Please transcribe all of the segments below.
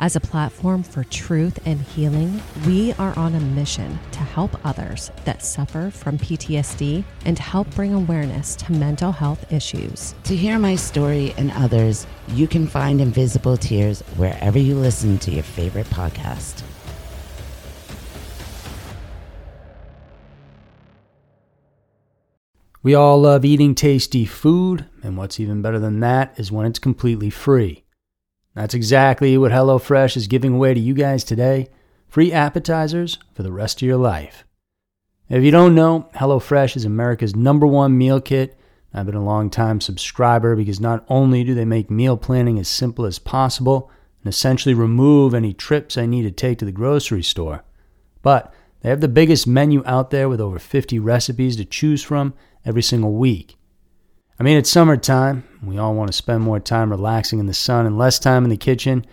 As a platform for truth and healing, we are on a mission to help others that suffer from PTSD and help bring awareness to mental health issues. To hear my story and others, you can find Invisible Tears wherever you listen to your favorite podcast. We all love eating tasty food, and what's even better than that is when it's completely free. That's exactly what HelloFresh is giving away to you guys today free appetizers for the rest of your life. If you don't know, HelloFresh is America's number one meal kit. I've been a long time subscriber because not only do they make meal planning as simple as possible and essentially remove any trips I need to take to the grocery store, but they have the biggest menu out there with over 50 recipes to choose from every single week. I mean, it's summertime. We all want to spend more time relaxing in the sun and less time in the kitchen.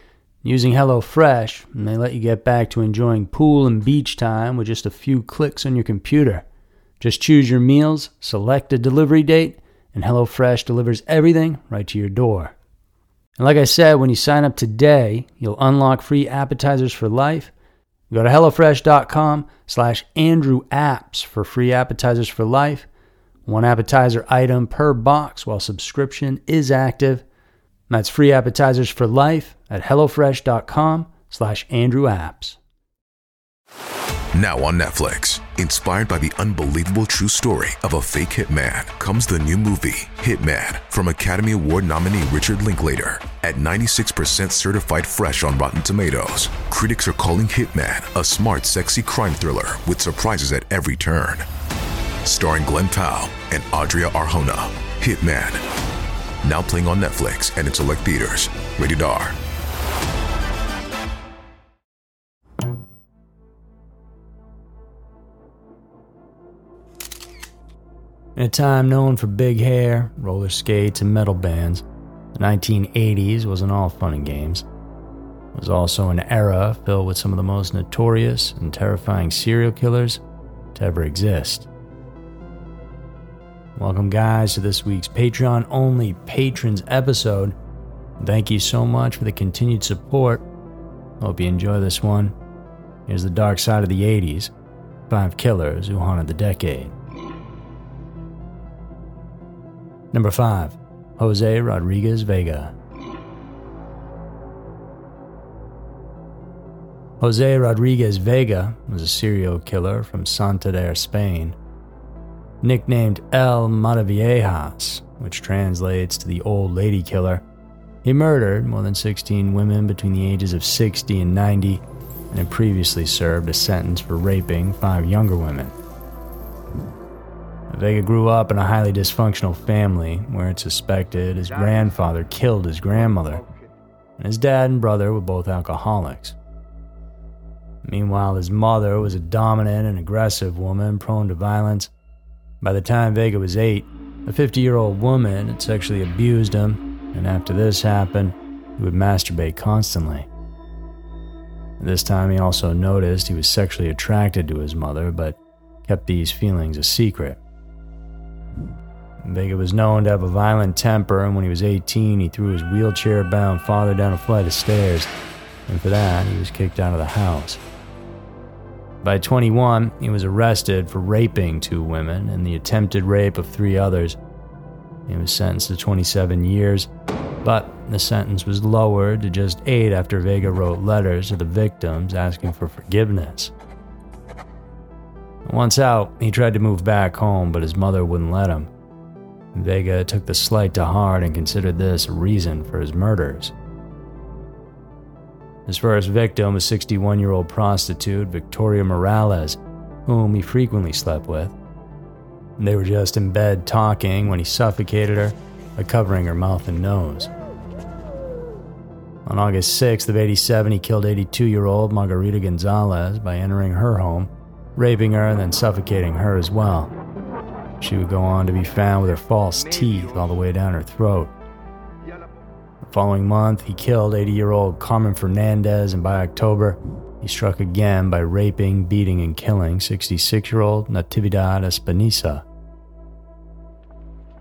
Using HelloFresh, and they let you get back to enjoying pool and beach time with just a few clicks on your computer. Just choose your meals, select a delivery date, and HelloFresh delivers everything right to your door. And like I said, when you sign up today, you'll unlock free appetizers for life. Go to HelloFresh.com slash Andrew Apps for free appetizers for life one appetizer item per box while subscription is active. That's free appetizers for life at HelloFresh.com slash Andrew Apps. Now on Netflix, inspired by the unbelievable true story of a fake hitman, comes the new movie, Hitman, from Academy Award nominee Richard Linklater. At 96% certified fresh on Rotten Tomatoes, critics are calling Hitman a smart, sexy crime thriller with surprises at every turn starring Glen Powell and Adria Arjona. Hitman. Now playing on Netflix and in select theaters. Rated R. In a time known for big hair, roller skates, and metal bands, the 1980s wasn't all fun and games. It was also an era filled with some of the most notorious and terrifying serial killers to ever exist. Welcome, guys, to this week's Patreon only patrons episode. Thank you so much for the continued support. Hope you enjoy this one. Here's the dark side of the 80s five killers who haunted the decade. Number 5 Jose Rodriguez Vega. Jose Rodriguez Vega was a serial killer from Santander, Spain Nicknamed El Mataviejas, which translates to the Old Lady Killer, he murdered more than 16 women between the ages of 60 and 90 and had previously served a sentence for raping five younger women. Vega grew up in a highly dysfunctional family where it's suspected his grandfather killed his grandmother, and his dad and brother were both alcoholics. Meanwhile, his mother was a dominant and aggressive woman prone to violence by the time Vega was eight, a 50 year old woman had sexually abused him, and after this happened, he would masturbate constantly. This time, he also noticed he was sexually attracted to his mother, but kept these feelings a secret. Vega was known to have a violent temper, and when he was 18, he threw his wheelchair bound father down a flight of stairs, and for that, he was kicked out of the house. By 21, he was arrested for raping two women and the attempted rape of three others. He was sentenced to 27 years, but the sentence was lowered to just eight after Vega wrote letters to the victims asking for forgiveness. Once out, he tried to move back home, but his mother wouldn't let him. Vega took the slight to heart and considered this a reason for his murders. His first victim was 61 year old prostitute Victoria Morales, whom he frequently slept with. They were just in bed talking when he suffocated her by covering her mouth and nose. On August 6th of 87, he killed 82 year old Margarita Gonzalez by entering her home, raping her, and then suffocating her as well. She would go on to be found with her false teeth all the way down her throat. The following month, he killed 80 year old Carmen Fernandez, and by October, he struck again by raping, beating, and killing 66 year old Natividad Espinosa.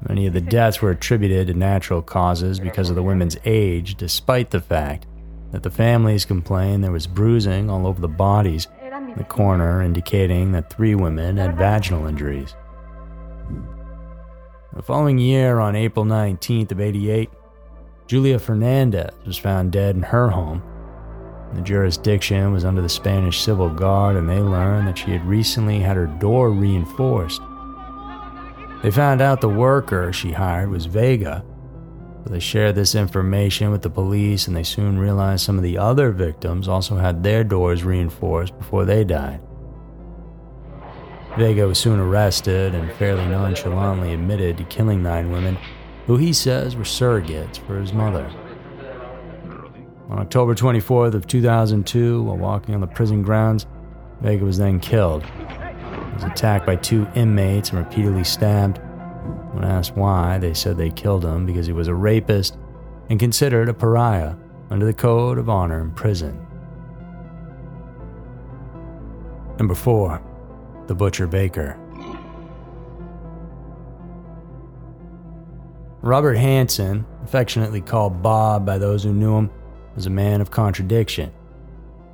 Many of the deaths were attributed to natural causes because of the women's age, despite the fact that the families complained there was bruising all over the bodies, the coroner indicating that three women had vaginal injuries. The following year, on April 19th of 88, Julia Fernandez was found dead in her home. The jurisdiction was under the Spanish Civil Guard, and they learned that she had recently had her door reinforced. They found out the worker she hired was Vega, so they shared this information with the police, and they soon realized some of the other victims also had their doors reinforced before they died. Vega was soon arrested and fairly nonchalantly admitted to killing nine women, who he says were surrogates for his mother. On October 24th of 2002, while walking on the prison grounds, Vega was then killed. He was attacked by two inmates and repeatedly stabbed. When asked why, they said they killed him because he was a rapist and considered a pariah under the code of honor in prison. Number 4. The Butcher Baker. Robert Hansen, affectionately called Bob by those who knew him, was a man of contradiction.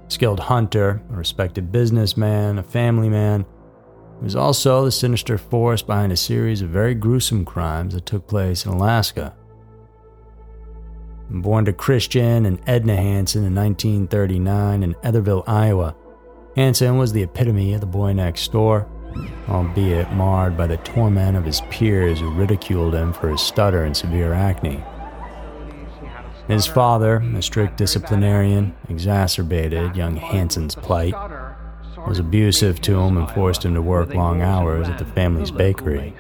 A skilled hunter, a respected businessman, a family man, he was also the sinister force behind a series of very gruesome crimes that took place in Alaska. Born to Christian and Edna Hansen in 1939 in Estherville, Iowa, Hansen was the epitome of the boy next door, albeit marred by the torment of his peers who ridiculed him for his stutter and severe acne. His father, a strict disciplinarian, exacerbated young Hansen's plight, was abusive to him and forced him to work long hours at the family's bakery.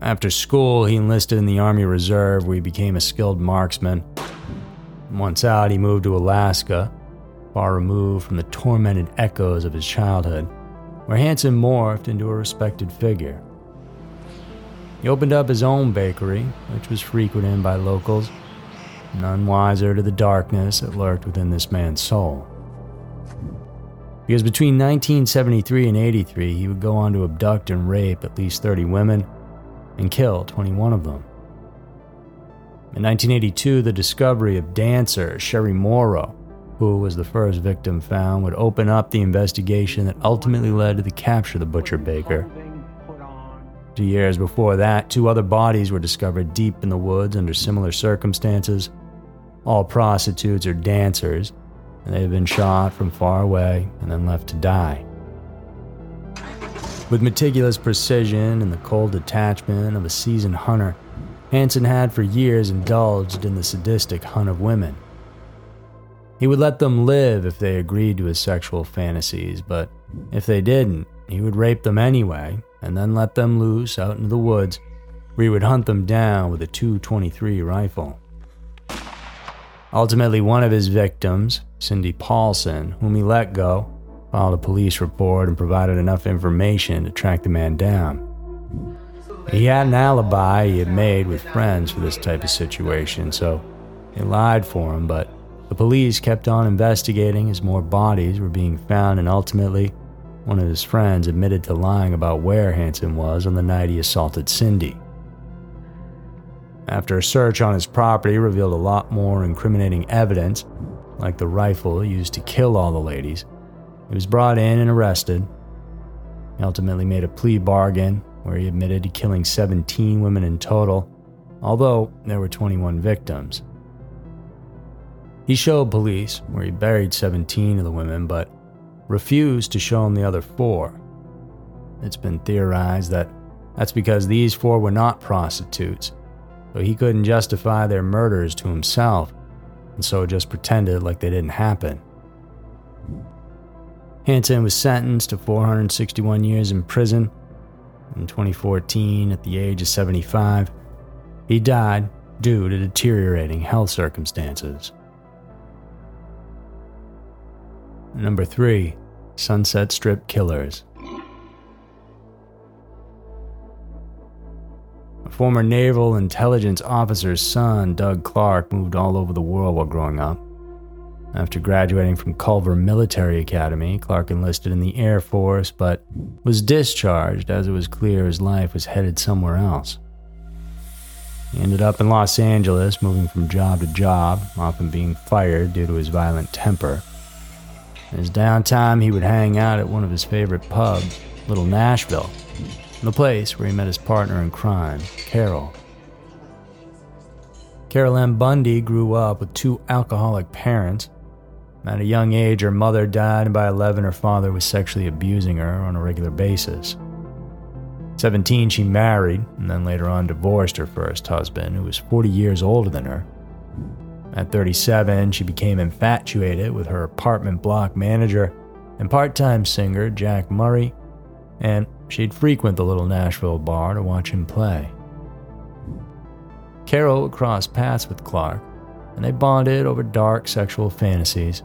After school, he enlisted in the Army Reserve where he became a skilled marksman. Once out, he moved to Alaska, far removed from the tormented echoes of his childhood, where Hansen morphed into a respected figure. He opened up his own bakery, which was frequented by locals, none wiser to the darkness that lurked within this man's soul. Because between 1973 and 83, he would go on to abduct and rape at least 30 women and kill 21 of them. In 1982, the discovery of dancer Sherry Morrow who was the first victim found, would open up the investigation that ultimately led to the capture of the butcher baker. Two years before that, two other bodies were discovered deep in the woods under similar circumstances. All prostitutes or dancers, and they had been shot from far away and then left to die. With meticulous precision and the cold detachment of a seasoned hunter, Hansen had for years indulged in the sadistic hunt of women. He would let them live if they agreed to his sexual fantasies, but if they didn't, he would rape them anyway and then let them loose out into the woods where he would hunt them down with a 223 rifle. Ultimately, one of his victims, Cindy Paulson, whom he let go, filed a police report and provided enough information to track the man down. He had an alibi he had made with friends for this type of situation, so they lied for him, but the police kept on investigating as more bodies were being found, and ultimately, one of his friends admitted to lying about where Hansen was on the night he assaulted Cindy. After a search on his property revealed a lot more incriminating evidence, like the rifle used to kill all the ladies, he was brought in and arrested. He ultimately made a plea bargain where he admitted to killing 17 women in total, although there were 21 victims. He showed police where he buried 17 of the women, but refused to show them the other four. It's been theorized that that's because these four were not prostitutes, so he couldn't justify their murders to himself. and so just pretended like they didn't happen. Hansen was sentenced to 461 years in prison. In 2014, at the age of 75, he died due to deteriorating health circumstances. Number 3. Sunset Strip Killers. A former naval intelligence officer's son, Doug Clark, moved all over the world while growing up. After graduating from Culver Military Academy, Clark enlisted in the Air Force but was discharged as it was clear his life was headed somewhere else. He ended up in Los Angeles, moving from job to job, often being fired due to his violent temper. In his downtime, he would hang out at one of his favorite pubs, Little Nashville, the place where he met his partner in crime, Carol. Carol M. Bundy grew up with two alcoholic parents. At a young age, her mother died, and by 11, her father was sexually abusing her on a regular basis. 17, she married, and then later on divorced her first husband, who was 40 years older than her. At 37, she became infatuated with her apartment block manager and part time singer Jack Murray, and she'd frequent the little Nashville bar to watch him play. Carol would cross paths with Clark, and they bonded over dark sexual fantasies.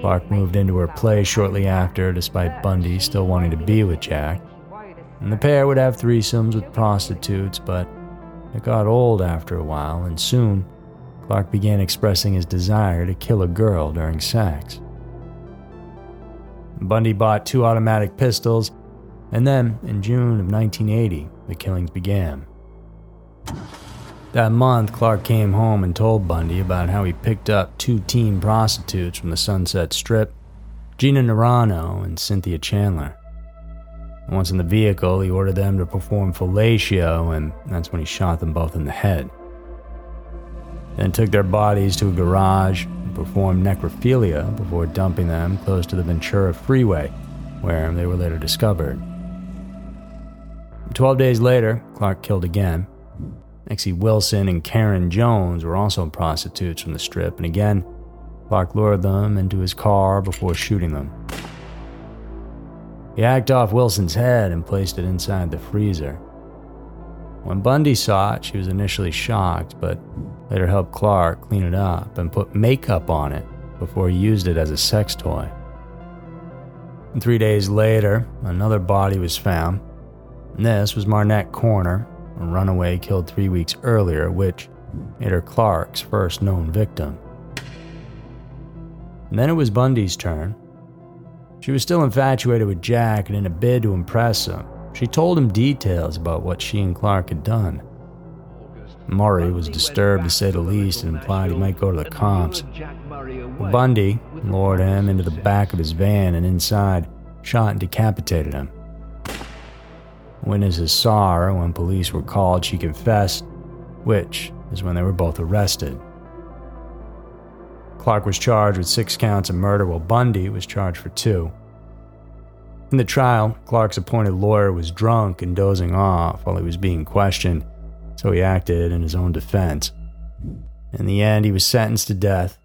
Clark moved into her place shortly after, despite Bundy still wanting to be with Jack. And the pair would have threesomes with prostitutes, but it got old after a while, and soon Clark began expressing his desire to kill a girl during sex. Bundy bought two automatic pistols, and then, in June of 1980, the killings began. That month, Clark came home and told Bundy about how he picked up two teen prostitutes from the Sunset Strip Gina Nerano and Cynthia Chandler. Once in the vehicle, he ordered them to perform fellatio, and that's when he shot them both in the head then took their bodies to a garage and performed necrophilia before dumping them close to the Ventura Freeway, where they were later discovered. Twelve days later, Clark killed again. Exie Wilson and Karen Jones were also prostitutes from the strip, and again, Clark lured them into his car before shooting them. He hacked off Wilson's head and placed it inside the freezer. When Bundy saw it, she was initially shocked, but later helped Clark clean it up and put makeup on it before he used it as a sex toy. And three days later, another body was found. And this was Marnette Comer, a runaway killed three weeks earlier, which made her Clark's first known victim. And then it was Bundy's turn. She was still infatuated with Jack, and in a bid to impress him, she told him details about what she and Clark had done. Murray was disturbed to say the least and implied he might go to the cops. Bundy lured him into the back of his van and inside shot and decapitated him. Witnesses saw her when police were called. She confessed, which is when they were both arrested. Clark was charged with six counts of murder, while Bundy was charged for two. In the trial, Clark's appointed lawyer was drunk and dozing off while he was being questioned so he acted in his own defense. In the end, he was sentenced to death.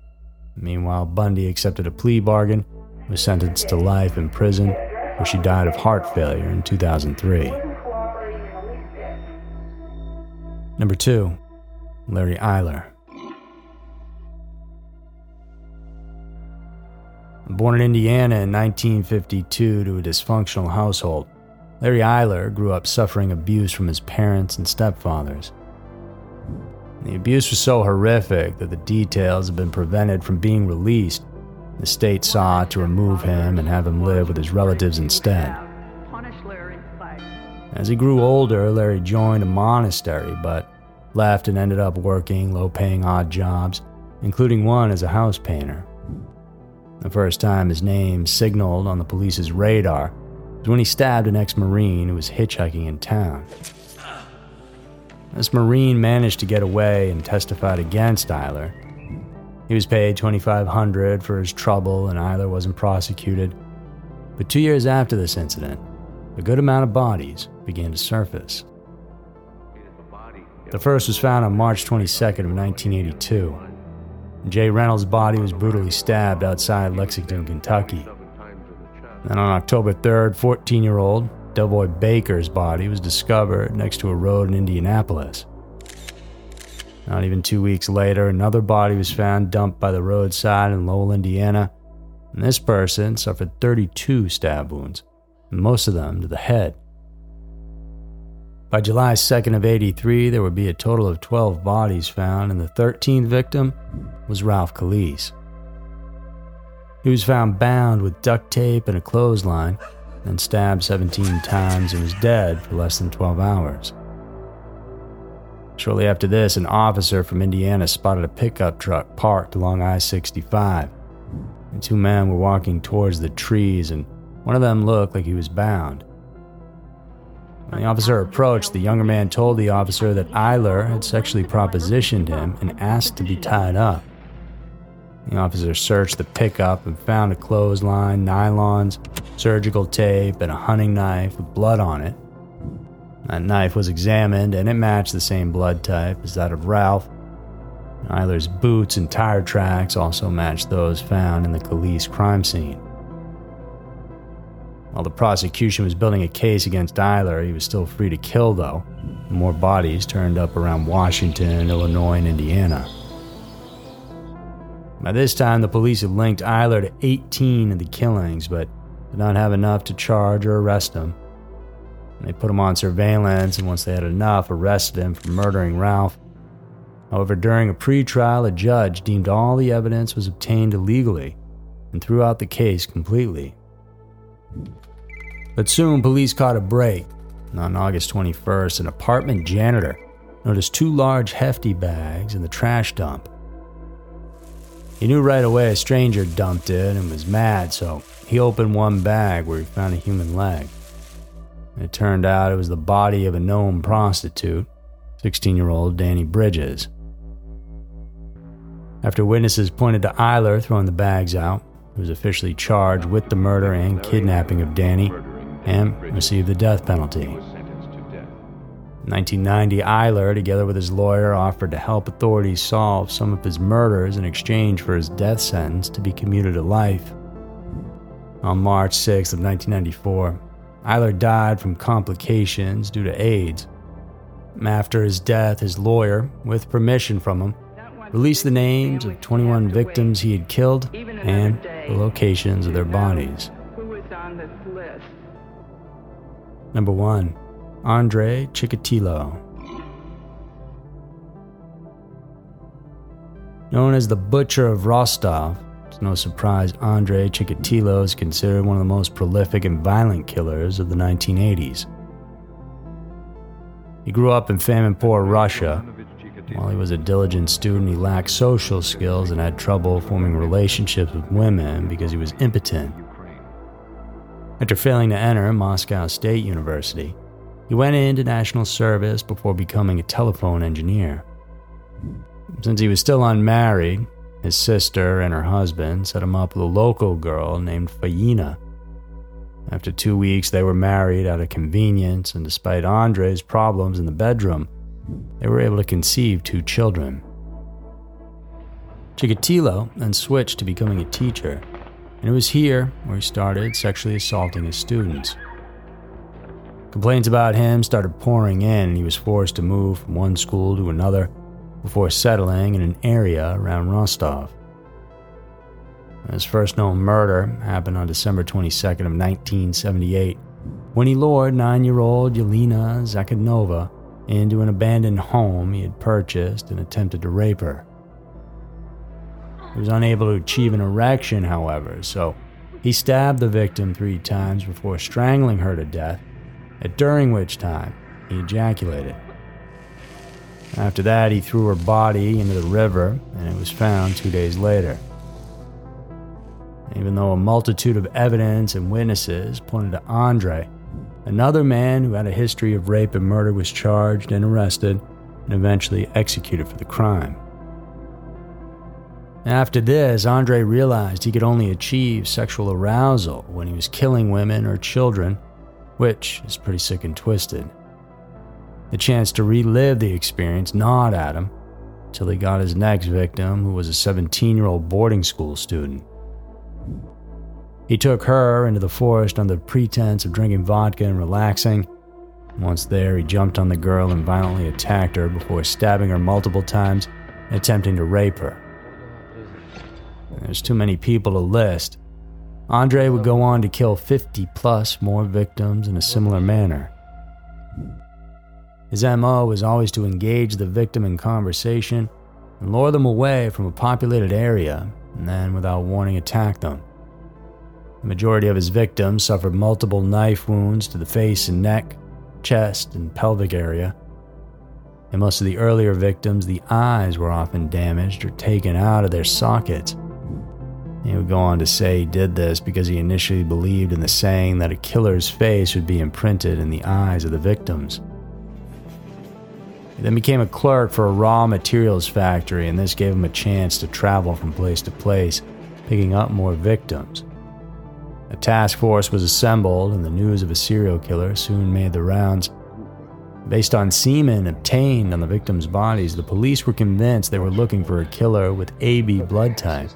Meanwhile, Bundy accepted a plea bargain was sentenced to life in prison, where she died of heart failure in 2003. Number 2. Larry Eyler. Born in Indiana in 1952 to a dysfunctional household, Larry Eyler grew up suffering abuse from his parents and stepfathers. The abuse was so horrific that the details have been prevented from being released. The state sought to remove him and have him live with his relatives instead. As he grew older, Larry joined a monastery, but left and ended up working low paying odd jobs, including one as a house painter. The first time his name signaled on the police's radar was when he stabbed an ex Marine who was hitchhiking in town. This Marine managed to get away and testified against Eyler. He was paid 2500 for his trouble and Eyler wasn't prosecuted. But two years after this incident, a good amount of bodies began to surface. The first was found on March 22nd of 1982. Jay Reynolds' body was brutally stabbed outside Lexington, Kentucky. Then on October 3rd, 14 year old Delvoye Baker's body was discovered next to a road in Indianapolis. Not even two weeks later, another body was found dumped by the roadside in Lowell, Indiana. And this person suffered 32 stab wounds, most of them to the head. By July 2nd of 83, there would be a total of 12 bodies found, and the 13th victim was Ralph Kalisz. He was found bound with duct tape and a clothesline, then stabbed 17 times and was dead for less than 12 hours. Shortly after this, an officer from Indiana spotted a pickup truck parked along I 65. The two men were walking towards the trees, and one of them looked like he was bound. When the officer approached, the younger man told the officer that Eyler had sexually propositioned him and asked to be tied up. The officer searched the pickup and found a clothesline, nylons, surgical tape, and a hunting knife with blood on it. That knife was examined and it matched the same blood type as that of Ralph. Eyler's boots and tire tracks also matched those found in the Kalisz crime scene. While the prosecution was building a case against Eyler, he was still free to kill, though. More bodies turned up around Washington, Illinois, and Indiana. By this time, the police had linked Eyler to 18 of the killings, but did not have enough to charge or arrest him. They put him on surveillance, and once they had enough, arrested him for murdering Ralph. However, during a pretrial, a judge deemed all the evidence was obtained illegally and threw out the case completely. But soon, police caught a break. On August 21st, an apartment janitor noticed two large, hefty bags in the trash dump. He knew right away a stranger dumped it and was mad, so he opened one bag where he found a human leg. It turned out it was the body of a known prostitute, 16 year old Danny Bridges. After witnesses pointed to Eyler throwing the bags out, he was officially charged with the murder and kidnapping of Danny and received the death penalty. In 1990, Eyler, together with his lawyer, offered to help authorities solve some of his murders in exchange for his death sentence to be commuted to life. On March 6 of 1994, Eyler died from complications due to AIDS. After his death, his lawyer, with permission from him, released the names of 21 victims he had killed and the locations of their bodies. Number 1. Andre Chikatilo. Known as the Butcher of Rostov, it's no surprise Andre Chikatilo is considered one of the most prolific and violent killers of the 1980s. He grew up in famine poor Russia. While he was a diligent student, he lacked social skills and had trouble forming relationships with women because he was impotent. After failing to enter Moscow State University, he went into national service before becoming a telephone engineer. Since he was still unmarried, his sister and her husband set him up with a local girl named Fayina. After two weeks, they were married out of convenience, and despite Andre's problems in the bedroom, they were able to conceive two children. Chikatilo then switched to becoming a teacher, and it was here where he started sexually assaulting his students. Complaints about him started pouring in, and he was forced to move from one school to another before settling in an area around Rostov. His first known murder happened on December 22nd of 1978 when he lured nine-year-old Yelena Zakhanova into an abandoned home he had purchased and attempted to rape her. He was unable to achieve an erection, however, so he stabbed the victim three times before strangling her to death, during which time he ejaculated. After that, he threw her body into the river, and it was found two days later. Even though a multitude of evidence and witnesses pointed to Andre, another man who had a history of rape and murder was charged and arrested and eventually executed for the crime. After this, Andre realized he could only achieve sexual arousal when he was killing women or children, which is pretty sick and twisted. The chance to relive the experience gnawed at him, till he got his next victim, who was a 17 year old boarding school student. He took her into the forest under pretense of drinking vodka and relaxing. Once there, he jumped on the girl and violently attacked her before stabbing her multiple times and attempting to rape her. There's too many people to list. Andre would go on to kill 50 plus more victims in a similar manner. His MO was always to engage the victim in conversation and lure them away from a populated area, and then, without warning, attack them. The majority of his victims suffered multiple knife wounds to the face and neck, chest, and pelvic area. In most of the earlier victims, the eyes were often damaged or taken out of their sockets. He would go on to say he did this because he initially believed in the saying that a killer's face would be imprinted in the eyes of the victims. He then became a clerk for a raw materials factory, and this gave him a chance to travel from place to place, picking up more victims. A task force was assembled, and the news of a serial killer soon made the rounds. Based on semen obtained on the victims' bodies, the police were convinced they were looking for a killer with AB blood type.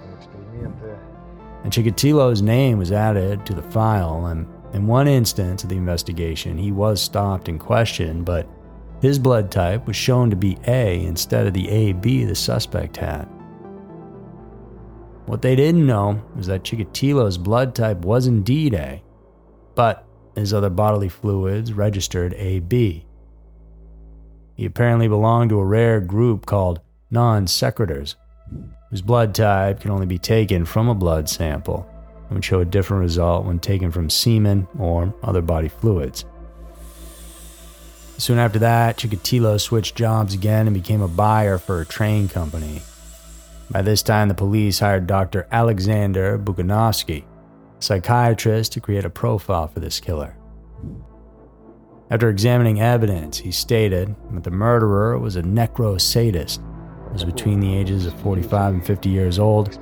And Chikatilo's name was added to the file, and in one instance of the investigation, he was stopped and questioned, but his blood type was shown to be A instead of the AB the suspect had. What they didn't know was that Chikatilo's blood type was indeed A, but his other bodily fluids registered AB. He apparently belonged to a rare group called non secretors, whose blood type can only be taken from a blood sample and would show a different result when taken from semen or other body fluids. Soon after that, Chikatilo switched jobs again and became a buyer for a train company. By this time, the police hired Dr. Alexander Bukhanovsky, a psychiatrist, to create a profile for this killer. After examining evidence, he stated that the murderer was a necro sadist, was between the ages of 45 and 50 years old.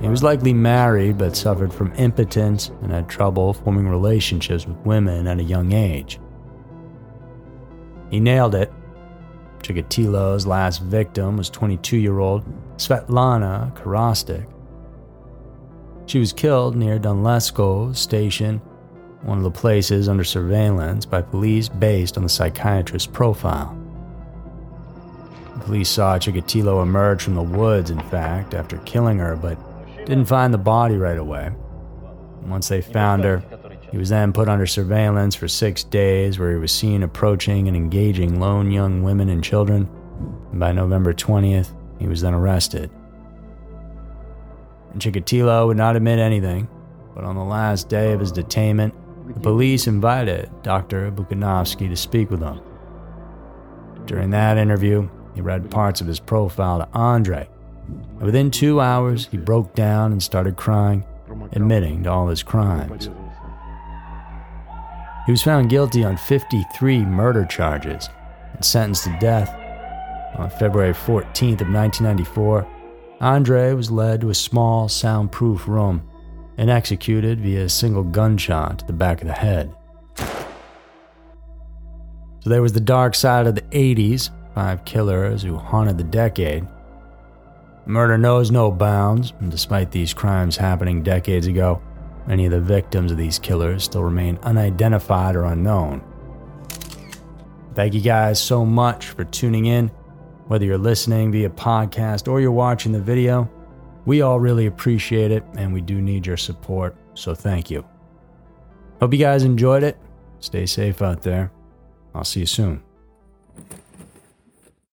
He was likely married but suffered from impotence and had trouble forming relationships with women at a young age. He nailed it. Chikatilo's last victim was 22 year old Svetlana Korostik. She was killed near Dunlesko Station, one of the places under surveillance by police based on the psychiatrist's profile. Police saw Chikatilo emerge from the woods, in fact, after killing her, but didn't find the body right away. Once they found her, he was then put under surveillance for six days, where he was seen approaching and engaging lone young women and children. And by November 20th, he was then arrested. And Chikatilo would not admit anything, but on the last day of his detainment, the police invited Dr. Bukhanovsky to speak with him. During that interview, he read parts of his profile to Andre. And within two hours, he broke down and started crying, admitting to all his crimes. He was found guilty on 53 murder charges and sentenced to death. On February 14th of 1994, Andre was led to a small, soundproof room and executed via a single gunshot to the back of the head. So there was the dark side of the 80s, five killers who haunted the decade. Murder knows no bounds, and despite these crimes happening decades ago, Many of the victims of these killers still remain unidentified or unknown. Thank you guys so much for tuning in. Whether you're listening via podcast or you're watching the video, we all really appreciate it and we do need your support, so thank you. Hope you guys enjoyed it. Stay safe out there. I'll see you soon.